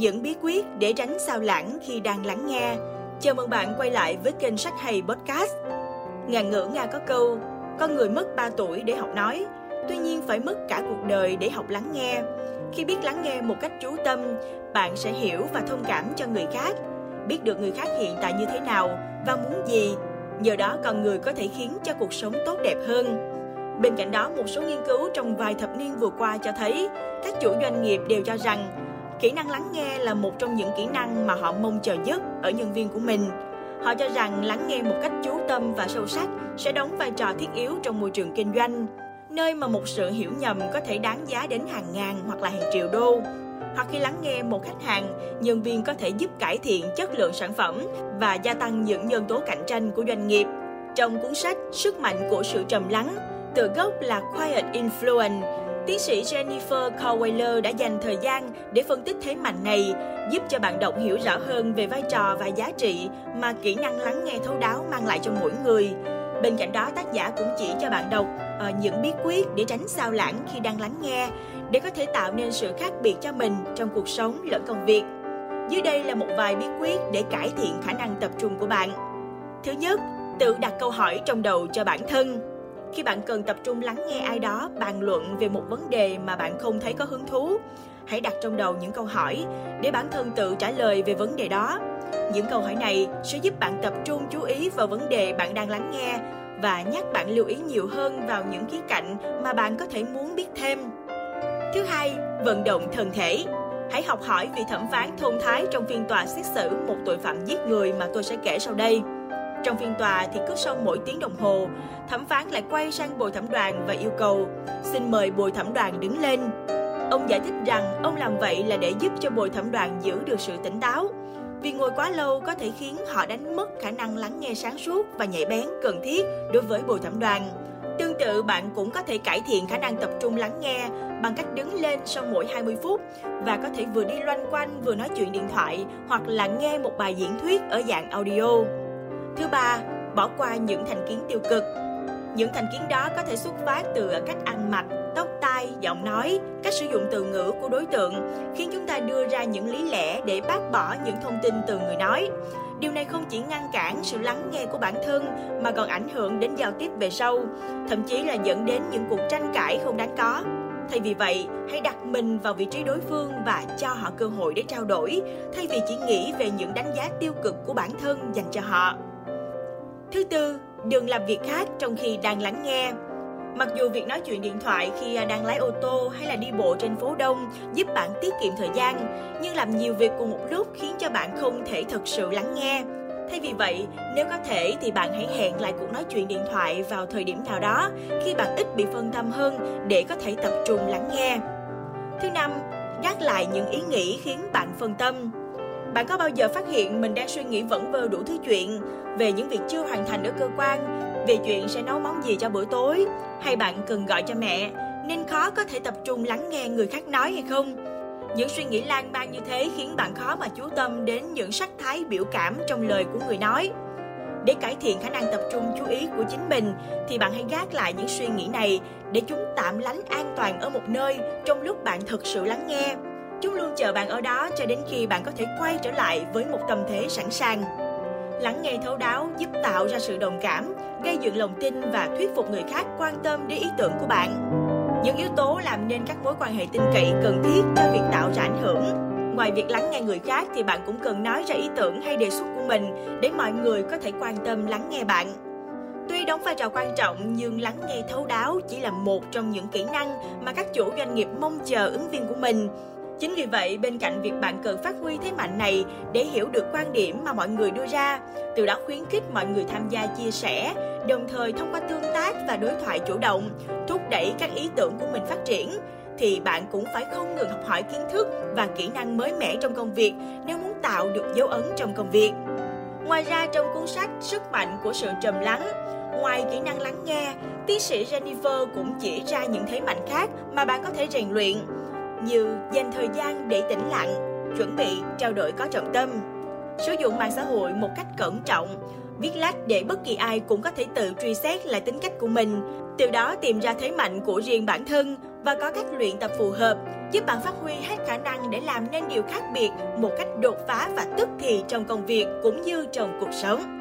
những bí quyết để tránh sao lãng khi đang lắng nghe. Chào mừng bạn quay lại với kênh Sách Hay Podcast. Ngạn ngữ Nga có câu, con người mất 3 tuổi để học nói, tuy nhiên phải mất cả cuộc đời để học lắng nghe. Khi biết lắng nghe một cách chú tâm, bạn sẽ hiểu và thông cảm cho người khác, biết được người khác hiện tại như thế nào và muốn gì. Nhờ đó con người có thể khiến cho cuộc sống tốt đẹp hơn. Bên cạnh đó, một số nghiên cứu trong vài thập niên vừa qua cho thấy các chủ doanh nghiệp đều cho rằng kỹ năng lắng nghe là một trong những kỹ năng mà họ mong chờ nhất ở nhân viên của mình. Họ cho rằng lắng nghe một cách chú tâm và sâu sắc sẽ đóng vai trò thiết yếu trong môi trường kinh doanh, nơi mà một sự hiểu nhầm có thể đáng giá đến hàng ngàn hoặc là hàng triệu đô. Hoặc khi lắng nghe một khách hàng, nhân viên có thể giúp cải thiện chất lượng sản phẩm và gia tăng những nhân tố cạnh tranh của doanh nghiệp. Trong cuốn sách Sức mạnh của sự trầm lắng, từ gốc là Quiet Influence. Tiến sĩ Jennifer Coweiler đã dành thời gian để phân tích thế mạnh này, giúp cho bạn đọc hiểu rõ hơn về vai trò và giá trị mà kỹ năng lắng nghe thấu đáo mang lại cho mỗi người. Bên cạnh đó, tác giả cũng chỉ cho bạn đọc uh, những bí quyết để tránh sao lãng khi đang lắng nghe, để có thể tạo nên sự khác biệt cho mình trong cuộc sống lẫn công việc. Dưới đây là một vài bí quyết để cải thiện khả năng tập trung của bạn. Thứ nhất, tự đặt câu hỏi trong đầu cho bản thân khi bạn cần tập trung lắng nghe ai đó bàn luận về một vấn đề mà bạn không thấy có hứng thú, hãy đặt trong đầu những câu hỏi để bản thân tự trả lời về vấn đề đó. Những câu hỏi này sẽ giúp bạn tập trung chú ý vào vấn đề bạn đang lắng nghe và nhắc bạn lưu ý nhiều hơn vào những khía cạnh mà bạn có thể muốn biết thêm. Thứ hai, vận động thân thể. Hãy học hỏi vị thẩm phán thông thái trong phiên tòa xét xử một tội phạm giết người mà tôi sẽ kể sau đây trong phiên tòa thì cứ sau mỗi tiếng đồng hồ, thẩm phán lại quay sang bồi thẩm đoàn và yêu cầu xin mời bồi thẩm đoàn đứng lên. Ông giải thích rằng ông làm vậy là để giúp cho bồi thẩm đoàn giữ được sự tỉnh táo. Vì ngồi quá lâu có thể khiến họ đánh mất khả năng lắng nghe sáng suốt và nhạy bén cần thiết đối với bồi thẩm đoàn. Tương tự, bạn cũng có thể cải thiện khả năng tập trung lắng nghe bằng cách đứng lên sau mỗi 20 phút và có thể vừa đi loanh quanh vừa nói chuyện điện thoại hoặc là nghe một bài diễn thuyết ở dạng audio. Thứ ba, bỏ qua những thành kiến tiêu cực. Những thành kiến đó có thể xuất phát từ cách ăn mặc, tóc tai, giọng nói, cách sử dụng từ ngữ của đối tượng, khiến chúng ta đưa ra những lý lẽ để bác bỏ những thông tin từ người nói. Điều này không chỉ ngăn cản sự lắng nghe của bản thân mà còn ảnh hưởng đến giao tiếp về sau, thậm chí là dẫn đến những cuộc tranh cãi không đáng có. Thay vì vậy, hãy đặt mình vào vị trí đối phương và cho họ cơ hội để trao đổi, thay vì chỉ nghĩ về những đánh giá tiêu cực của bản thân dành cho họ. Thứ tư, đừng làm việc khác trong khi đang lắng nghe. Mặc dù việc nói chuyện điện thoại khi à, đang lái ô tô hay là đi bộ trên phố đông giúp bạn tiết kiệm thời gian, nhưng làm nhiều việc cùng một lúc khiến cho bạn không thể thật sự lắng nghe. Thay vì vậy, nếu có thể thì bạn hãy hẹn lại cuộc nói chuyện điện thoại vào thời điểm nào đó khi bạn ít bị phân tâm hơn để có thể tập trung lắng nghe. Thứ năm, gác lại những ý nghĩ khiến bạn phân tâm. Bạn có bao giờ phát hiện mình đang suy nghĩ vẩn vơ đủ thứ chuyện về những việc chưa hoàn thành ở cơ quan, về chuyện sẽ nấu món gì cho bữa tối, hay bạn cần gọi cho mẹ, nên khó có thể tập trung lắng nghe người khác nói hay không? Những suy nghĩ lan man như thế khiến bạn khó mà chú tâm đến những sắc thái biểu cảm trong lời của người nói. Để cải thiện khả năng tập trung chú ý của chính mình thì bạn hãy gác lại những suy nghĩ này để chúng tạm lánh an toàn ở một nơi trong lúc bạn thực sự lắng nghe. Chúng luôn chờ bạn ở đó cho đến khi bạn có thể quay trở lại với một tâm thế sẵn sàng. Lắng nghe thấu đáo giúp tạo ra sự đồng cảm, gây dựng lòng tin và thuyết phục người khác quan tâm đến ý tưởng của bạn. Những yếu tố làm nên các mối quan hệ tin cậy cần thiết cho việc tạo ra ảnh hưởng. Ngoài việc lắng nghe người khác thì bạn cũng cần nói ra ý tưởng hay đề xuất của mình để mọi người có thể quan tâm lắng nghe bạn. Tuy đóng vai trò quan trọng nhưng lắng nghe thấu đáo chỉ là một trong những kỹ năng mà các chủ doanh nghiệp mong chờ ứng viên của mình Chính vì vậy, bên cạnh việc bạn cần phát huy thế mạnh này để hiểu được quan điểm mà mọi người đưa ra, từ đó khuyến khích mọi người tham gia chia sẻ, đồng thời thông qua tương tác và đối thoại chủ động, thúc đẩy các ý tưởng của mình phát triển, thì bạn cũng phải không ngừng học hỏi kiến thức và kỹ năng mới mẻ trong công việc nếu muốn tạo được dấu ấn trong công việc. Ngoài ra trong cuốn sách Sức mạnh của sự trầm lắng, ngoài kỹ năng lắng nghe, tiến sĩ Jennifer cũng chỉ ra những thế mạnh khác mà bạn có thể rèn luyện như dành thời gian để tĩnh lặng, chuẩn bị trao đổi có trọng tâm, sử dụng mạng xã hội một cách cẩn trọng, Viết lách để bất kỳ ai cũng có thể tự truy xét lại tính cách của mình, từ đó tìm ra thế mạnh của riêng bản thân và có cách luyện tập phù hợp, giúp bạn phát huy hết khả năng để làm nên điều khác biệt một cách đột phá và tức thì trong công việc cũng như trong cuộc sống.